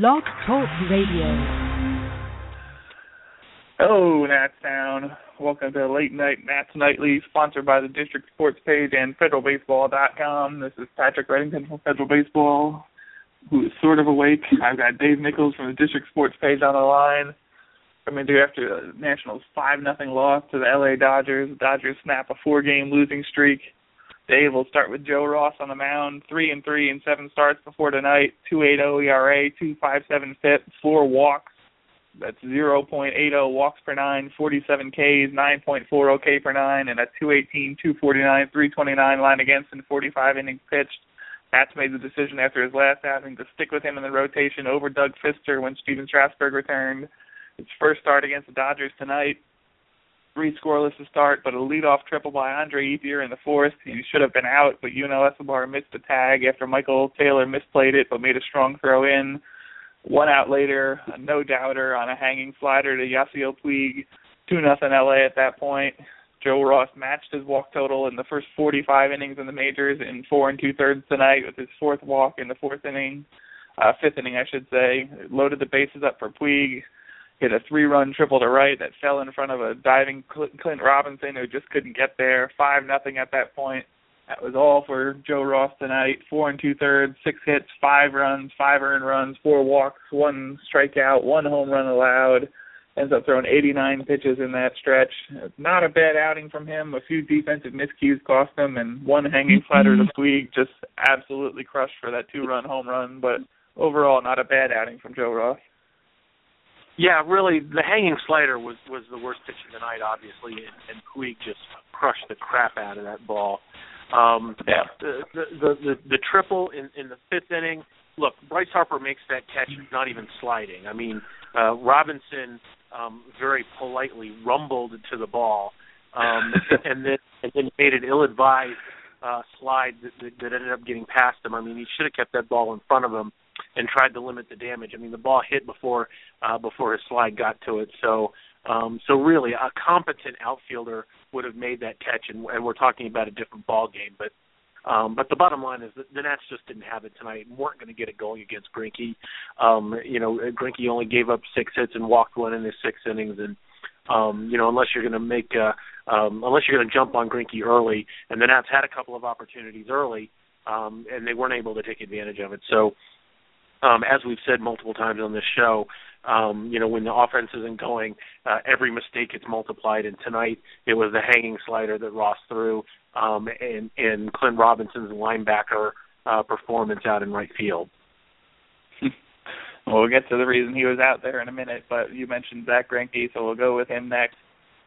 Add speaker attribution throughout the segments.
Speaker 1: Blog Talk Radio.
Speaker 2: Hello, Nats Town. Welcome to Late Night Nats Nightly, sponsored by the District Sports page and FederalBaseball.com. This is Patrick Reddington from Federal Baseball, who is sort of awake. I've got Dave Nichols from the District Sports page on the line. Coming to after the Nationals' 5 nothing loss to the LA Dodgers. The Dodgers snap a four game losing streak. Dave we'll start with Joe Ross on the mound, three and three and seven starts before tonight, two eight oh ERA, two five seven FIP, four walks. That's zero point eight oh walks per nine, forty seven Ks, nine point four oh K per nine, and a two eighteen, two forty nine, three twenty nine line against in forty five innings pitched. Nats made the decision after his last outing to stick with him in the rotation over Doug Fister when Stephen Strasburg returned. His first start against the Dodgers tonight three scoreless to start, but a leadoff triple by Andre Ethier in the fourth. He should have been out, but Yunel Escobar missed the tag after Michael Taylor misplayed it, but made a strong throw in. One out later, a no doubter on a hanging slider to Yasiel Puig, two nothing LA at that point. Joe Ross matched his walk total in the first 45 innings in the majors in four and two thirds tonight with his fourth walk in the fourth inning, uh, fifth inning I should say. Loaded the bases up for Puig hit a three-run triple to right that fell in front of a diving Clint Robinson who just couldn't get there. Five nothing at that point. That was all for Joe Ross tonight. Four and two thirds, six hits, five runs, five earned runs, four walks, one strikeout, one home run allowed. Ends up throwing 89 pitches in that stretch. Not a bad outing from him. A few defensive miscues cost him, and one hanging slider to Puig just absolutely crushed for that two-run home run. But overall, not a bad outing from Joe Ross.
Speaker 3: Yeah, really, the hanging slider was was the worst pitch of the night, obviously, and, and Puig just crushed the crap out of that ball. Um,
Speaker 2: yeah.
Speaker 3: The, the the the the triple in in the fifth inning. Look, Bryce Harper makes that catch not even sliding. I mean, uh, Robinson um, very politely rumbled to the ball, um, and then and then made an ill-advised uh, slide that, that, that ended up getting past him. I mean, he should have kept that ball in front of him and tried to limit the damage. I mean, the ball hit before uh, before his slide got to it. So um, so really, a competent outfielder would have made that catch, and, and we're talking about a different ball game. But um, but the bottom line is that the Nats just didn't have it tonight weren't going to get it going against Greinke. Um, you know, Greinke only gave up six hits and walked one in his six innings, and um, you know, unless you're going to make, uh, um, unless you're going to jump on Greinke early, and the Nats had a couple of opportunities early, um, and they weren't able to take advantage of it. So um, as we've said multiple times on this show, um, you know, when the offense isn't going, uh, every mistake gets multiplied. And tonight, it was the hanging slider that Ross threw, um, and and Clint Robinson's linebacker uh, performance out in right field.
Speaker 2: well, get to the reason he was out there in a minute, but you mentioned Zack Greinke, so we'll go with him next.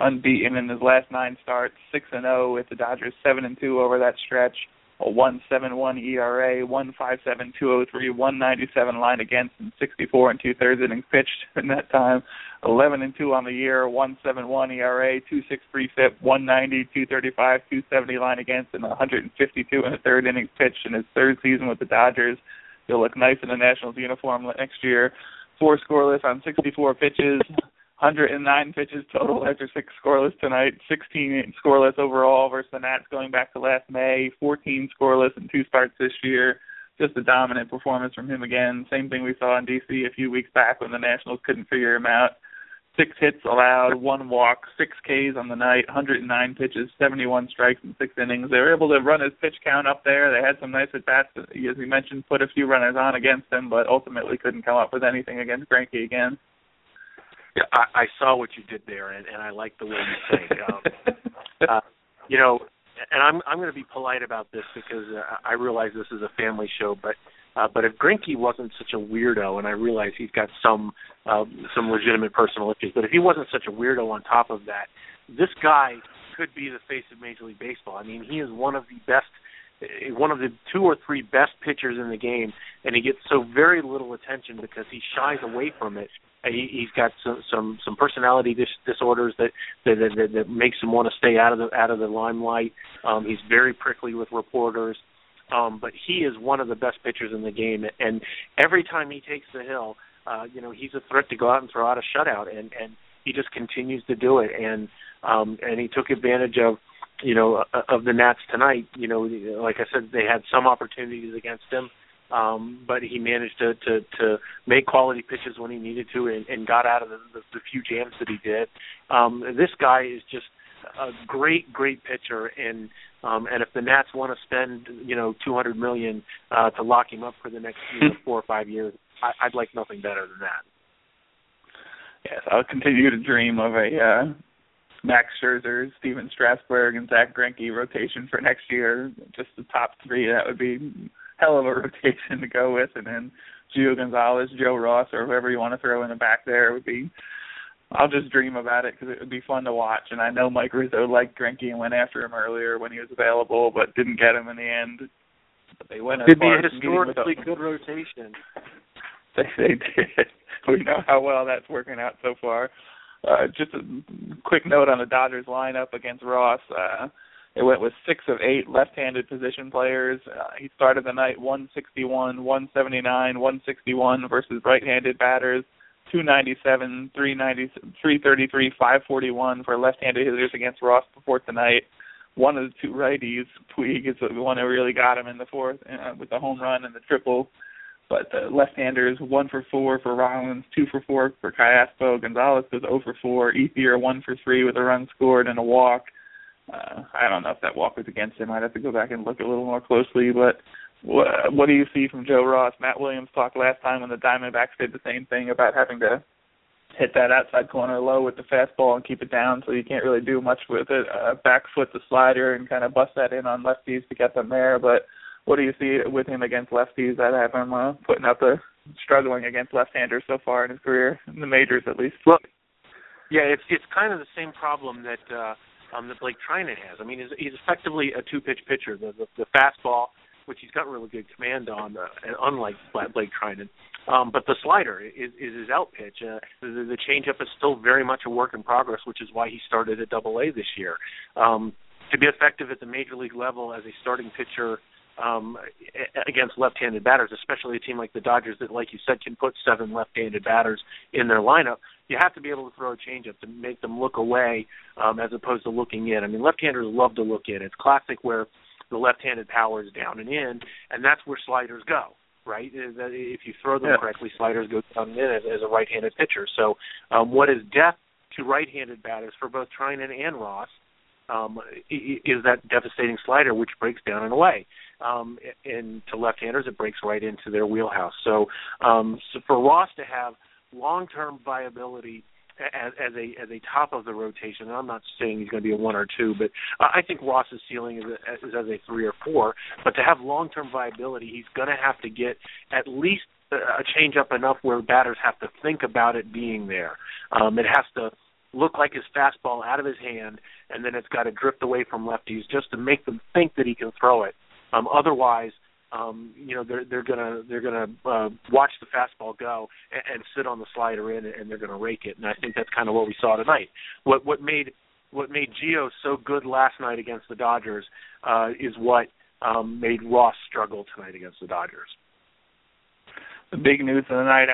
Speaker 2: Unbeaten in his last nine starts, six and zero oh with the Dodgers, seven and two over that stretch a 171 ERA, 157 203, 197 line against, and 64 and two thirds innings pitched in that time. 11 and 2 on the year, 171 ERA, 263 FIP, 190, 235, 270 line against, and 152 and a third innings pitched in his third season with the Dodgers. He'll look nice in the Nationals uniform next year. Four scoreless on 64 pitches, 109 pitches total after six scoreless tonight, 16 scoreless overall versus the Nats going back to last May, 14 scoreless in two starts this year. Just a dominant performance from him again. Same thing we saw in DC a few weeks back when the Nationals couldn't figure him out. Six hits allowed, one walk, six Ks on the night, 109 pitches, 71 strikes in six innings. They were able to run his pitch count up there. They had some nice at bats, as you mentioned, put a few runners on against him, but ultimately couldn't come up with anything against Greinke again.
Speaker 3: Yeah, I, I saw what you did there, and, and I like the way you think. Um, uh, you know, and I'm I'm going to be polite about this because uh, I realize this is a family show, but uh, but if Greinke wasn't such a weirdo, and I realize he's got some uh, some legitimate personal issues, but if he wasn't such a weirdo on top of that, this guy could be the face of Major League Baseball. I mean, he is one of the best one of the two or three best pitchers in the game, and he gets so very little attention because he shies away from it he, he's got some some some personality dis- disorders that that, that that makes him want to stay out of the out of the limelight. Um, he's very prickly with reporters, um, but he is one of the best pitchers in the game. And every time he takes the hill, uh, you know, he's a threat to go out and throw out a shutout, and and he just continues to do it. And um, and he took advantage of you know of the Nats tonight. You know, like I said, they had some opportunities against him um, but he managed to, to to make quality pitches when he needed to, and, and got out of the, the, the few jams that he did. Um, this guy is just a great, great pitcher, and um, and if the Nats want to spend you know 200 million uh, to lock him up for the next you know, four or five years, I, I'd like nothing better than that.
Speaker 2: Yes, I'll continue to dream of a uh, Max Scherzer, Stephen Strasburg, and Zack Greinke rotation for next year. Just the top three. That would be hell of a rotation to go with, and then Gio Gonzalez, Joe Ross, or whoever you want to throw in the back there would be. I'll just dream about it because it would be fun to watch. And I know Mike Rizzo liked Greinke and went after him earlier when he was available, but didn't get him in the end. But they went
Speaker 3: It'd be a historically good rotation.
Speaker 2: They, they did. We know how well that's working out so far. Uh, just a quick note on the Dodgers lineup against Ross. Uh, it went with six of eight left-handed position players. Uh, he started the night 161, 179, 161 versus right-handed batters. 297, 390, 333, 541 for left-handed hitters against Ross before tonight. One of the two righties, Puig, is the one who really got him in the fourth uh, with the home run and the triple. But the left-handers, one for four for Rollins, two for four for Callaspo. Gonzalez was 0 for four. Ethier, one for three with a run scored and a walk. Uh, I don't know if that walk was against him. I'd have to go back and look a little more closely, but what, what do you see from Joe Ross? Matt Williams talked last time when the Diamondbacks did the same thing about having to hit that outside corner low with the fastball and keep it down, so you can't really do much with it. Uh, back foot the slider and kind of bust that in on lefties to get them there. But what do you see with him against lefties that have him uh, putting up the struggling against left-handers so far in his career in the majors at least?
Speaker 3: Well, yeah, it's it's kind of the same problem that uh, um, that Blake Treinen has. I mean, he's, he's effectively a two-pitch pitcher. The, the the fastball which he's got really good command on, uh, unlike Blake Treinen. Um, but the slider is, is his out pitch. Uh, the, the changeup is still very much a work in progress, which is why he started at Double A this year. Um, to be effective at the major league level as a starting pitcher um, against left-handed batters, especially a team like the Dodgers that, like you said, can put seven left-handed batters in their lineup, you have to be able to throw a changeup to make them look away um, as opposed to looking in. I mean, left-handers love to look in. It's classic where the left-handed power is down and in, and that's where sliders go. Right, if you throw them
Speaker 2: yeah.
Speaker 3: correctly, sliders go down and in as, as a right-handed pitcher. So, um, what is death to right-handed batters for both Treinen and Ross um, is that devastating slider, which breaks down and away. Um, and to left-handers, it breaks right into their wheelhouse. So, um, so for Ross to have long-term viability as, as a as a top of the rotation. And I'm not saying he's going to be a one or two, but I think Ross's ceiling is, a, is as a three or four. But to have long term viability, he's going to have to get at least a change up enough where batters have to think about it being there. Um, it has to look like his fastball out of his hand, and then it's got to drift away from lefties just to make them think that he can throw it. Um, otherwise, um, you know they're they're gonna they're gonna uh, watch the fastball go and, and sit on the slider in and they're gonna rake it. And I think that's kind of what we saw tonight. What what made what made Gio so good last night against the Dodgers uh, is what um, made Ross struggle tonight against the Dodgers.
Speaker 2: The big news of the night,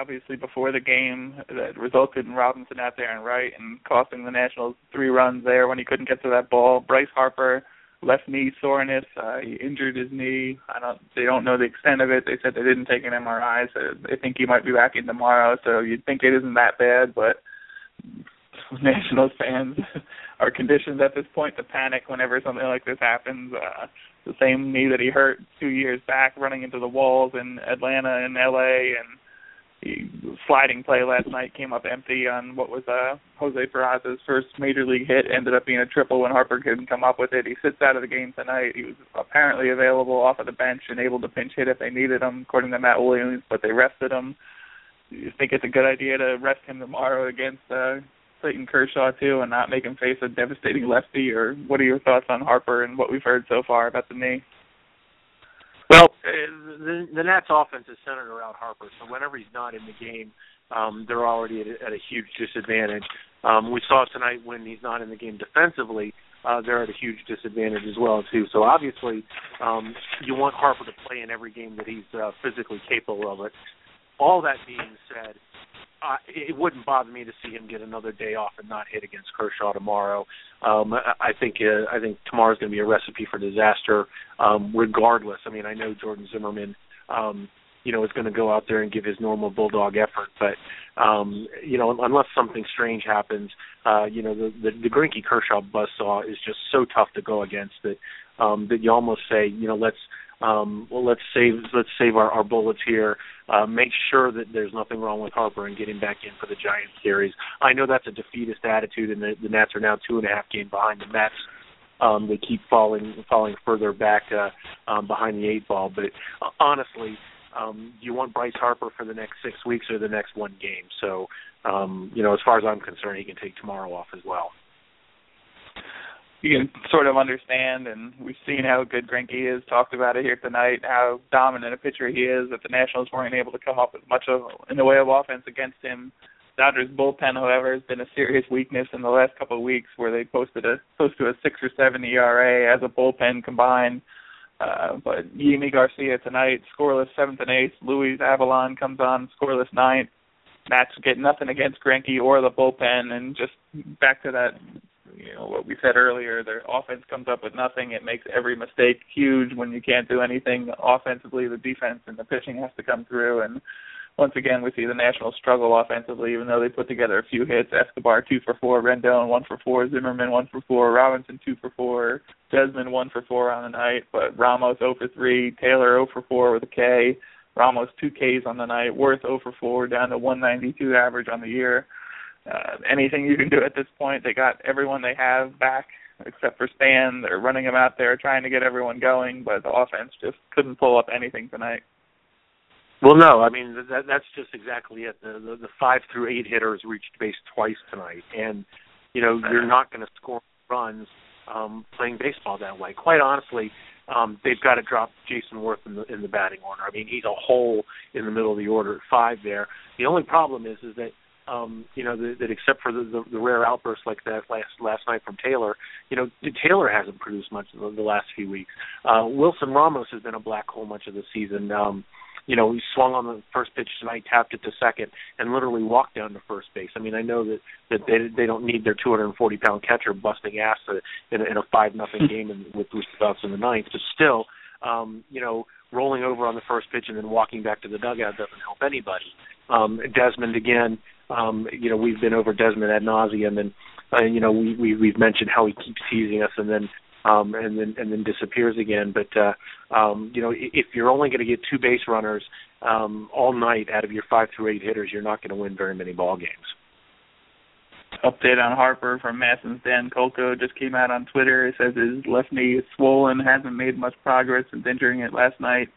Speaker 2: obviously before the game, that resulted in Robinson out there and right and costing the Nationals three runs there when he couldn't get to that ball. Bryce Harper left knee soreness. Uh, he injured his knee. I don't. They don't know the extent of it. They said they didn't take an MRI, so they think he might be back in tomorrow. So you'd think it isn't that bad, but Nationals fans are conditioned at this point to panic whenever something like this happens. Uh, the same knee that he hurt two years back running into the walls in Atlanta and LA and sliding play last night came up empty on what was uh Jose Peraza's first major league hit. Ended up being a triple when Harper couldn't come up with it. He sits out of the game tonight. He was apparently available off of the bench and able to pinch hit if they needed him, according to Matt Williams, but they rested him. You think it's a good idea to rest him tomorrow against uh Clayton Kershaw too and not make him face a devastating lefty or what are your thoughts on Harper and what we've heard so far about the knee?
Speaker 3: Well, uh, the, the Nats' offense is centered around Harper, so whenever he's not in the game, um, they're already at a, at a huge disadvantage. Um, we saw tonight when he's not in the game defensively, uh, they're at a huge disadvantage as well too. So obviously, um, you want Harper to play in every game that he's uh, physically capable of it. All that being said, uh, it wouldn't bother me to see him get another day off and not hit against Kershaw tomorrow. Um, I think uh, I think tomorrow's going to be a recipe for disaster, um, regardless. I mean, I know Jordan Zimmermann um, you know, is going to go out there and give his normal bulldog effort. But um, you know, unless something strange happens, uh, you know, the the, the Greinke Kershaw buzzsaw is just so tough to go against that um, that you almost say, you know, let's um, well, let's save let's save our, our bullets here. Uh, make sure that there's nothing wrong with Harper and getting back in for the Giants series. I know that's a defeatist attitude, and the, the Nats are now two and a half game behind the Mets. Um, they keep falling falling further back uh, um, behind the eight ball. But uh, honestly, um, you want Bryce Harper for the next six weeks or the next one game? So, um, you know, as far as I'm concerned, he can take tomorrow off as well.
Speaker 2: You can sort of understand, and we've seen how good Greinke is. Talked about it here tonight. How dominant a pitcher he is. That the Nationals weren't able to come up with much of in the way of offense against him. Dodgers bullpen, however, has been a serious weakness in the last couple of weeks, where they posted a close to a six or seven ERA as a bullpen combined. Uh, but Yimi Garcia tonight, scoreless seventh and eighth. Luis Avilan comes on, scoreless ninth. Nats get nothing against Greinke or the bullpen, and just back to that, you know what we said earlier. Their offense comes up with nothing. It makes every mistake huge when you can't do anything offensively. The defense and the pitching has to come through, and once again, we see the Nationals struggle offensively, even though they put together a few hits. Escobar two for four, Rendon one for four, Zimmerman one for four, Robinson two for four, Desmond one for four on the night, but Ramos 0 for three, Taylor 0 for four with a K, Ramos two Ks on the night, Werth 0 for four, down to 192 average on the year. Uh, anything you can do at this point, they got everyone they have back except for Span. They're running him out there trying to get everyone going, but the offense just couldn't pull up anything tonight.
Speaker 3: Well, no, I mean that that's just exactly it. The, the the five through eight hitters reached base twice tonight, and you know you're not going to score runs um, playing baseball that way. Quite honestly, um, they've got to drop Jayson Werth in the in the batting order. I mean, he's a hole in the middle of the order at five there. The only problem is is that um, you know that, that except for the, the, the rare outbursts like that last last night from Taylor, you know Taylor hasn't produced much the, the last few weeks. Uh, Wilson Ramos has been a black hole much of the season. Um, you know, he swung on the first pitch tonight, tapped it to second, and literally walked down to first base. I mean, I know that that they they don't need their 240 pound catcher busting ass in a, in a five nothing game in, with with outs in the ninth, but still, um, you know, rolling over on the first pitch and then walking back to the dugout doesn't help anybody. Um, Desmond again, um, you know, we've been over Desmond ad nauseum, and uh, you know, we, we we've mentioned how he keeps teasing us, and then um, and then and then disappears again. But uh, um, you know, if you're only going to get two base runners um, all night out of your five through eight hitters, you're not going to win very many ball games.
Speaker 2: Update on Harper from MASN's Dan Kolko just came out on Twitter. It says his left knee is swollen, hasn't made much progress since injuring it last night.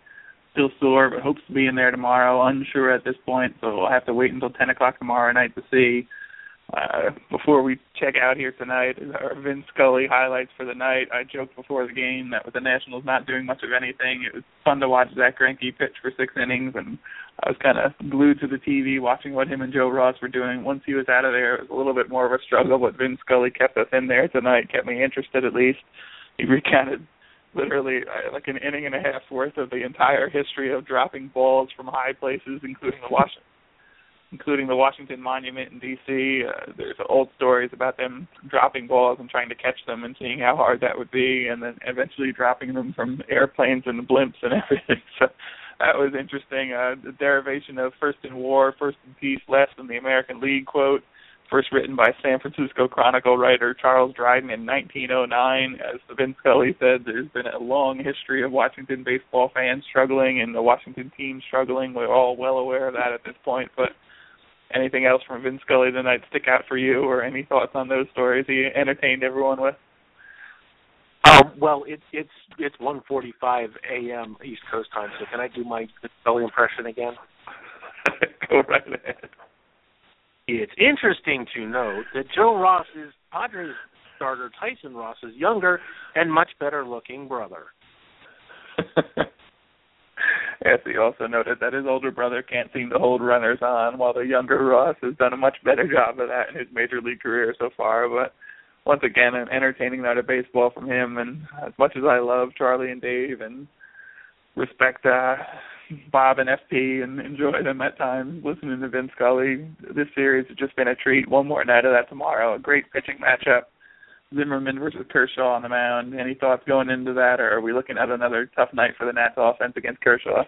Speaker 2: Still sore, but hopes to be in there tomorrow. Unsure at this point, so we'll have to wait until 10 o'clock tomorrow night to see. Uh, before we check out here tonight, our Vin Scully highlights for the night. I joked before the game that with the Nationals not doing much of anything, it was fun to watch Zack Greinke pitch for six innings, and I was kind of glued to the TV watching what him and Joe Ross were doing. Once he was out of there, it was a little bit more of a struggle, but Vin Scully kept us in there tonight, kept me interested at least. He recounted literally uh, like an inning and a half worth of the entire history of dropping balls from high places, including the Washington including the Washington Monument in D.C. Uh, there's old stories about them dropping balls and trying to catch them and seeing how hard that would be, and then eventually dropping them from airplanes and blimps and everything. So that was interesting. Uh, the derivation of first in war, first in peace, last in the American League quote, first written by San Francisco Chronicle writer Charles Dryden in 1909. As Vin Scully said, there's been a long history of Washington baseball fans struggling and the Washington team struggling. We're all well aware of that at this point, but anything else from Vin Scully tonight stick out for you, or any thoughts on those stories he entertained everyone with?
Speaker 3: Um, well, it's it's it's 1:45 a.m. East Coast time. So can I do my Scully impression again?
Speaker 2: Go right ahead.
Speaker 3: It's interesting to note that Joe Ross's Padres starter Tyson Ross's younger and much better looking brother.
Speaker 2: Yes, he also noted that his older brother can't seem to hold runners on, while the younger Ross has done a much better job of that in his major league career so far. But once again, an entertaining night of baseball from him. And as much as I love Charlie and Dave and respect uh, Bob and FP and enjoy them at times, listening to Vin Scully, this series has just been a treat. One more night of that tomorrow. A great pitching matchup. Zimmermann versus Kershaw on the mound. Any thoughts going into that, or are we looking at another tough night for the Nats offense against Kershaw?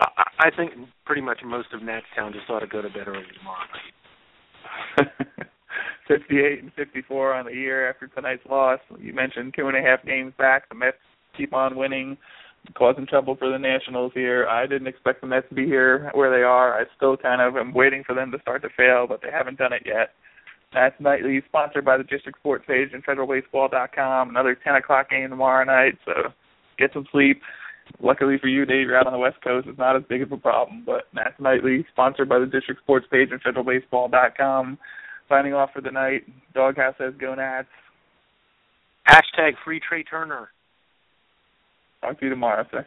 Speaker 3: I, think pretty much most of Natstown just ought to go to bed early tomorrow night.
Speaker 2: 58 and 54 on the year after tonight's loss. You mentioned two and a half games back. The Mets keep on winning, causing trouble for the Nationals here. I didn't expect the Mets to be here where they are. I still kind of am waiting for them to start to fail, but they haven't done it yet. That's nightly, sponsored by the District Sports page and FederalBaseball.com. Another 10 o'clock game tomorrow night, so get some sleep. Luckily for you, Dave, you're out on the West Coast. It's not as big of a problem, but Nats Nightly, sponsored by the District Sports page and FederalBaseball.com. Signing off for the night. Doghouse says go Nats.
Speaker 3: Hashtag free Trea Turner.
Speaker 2: Talk to you tomorrow, sir.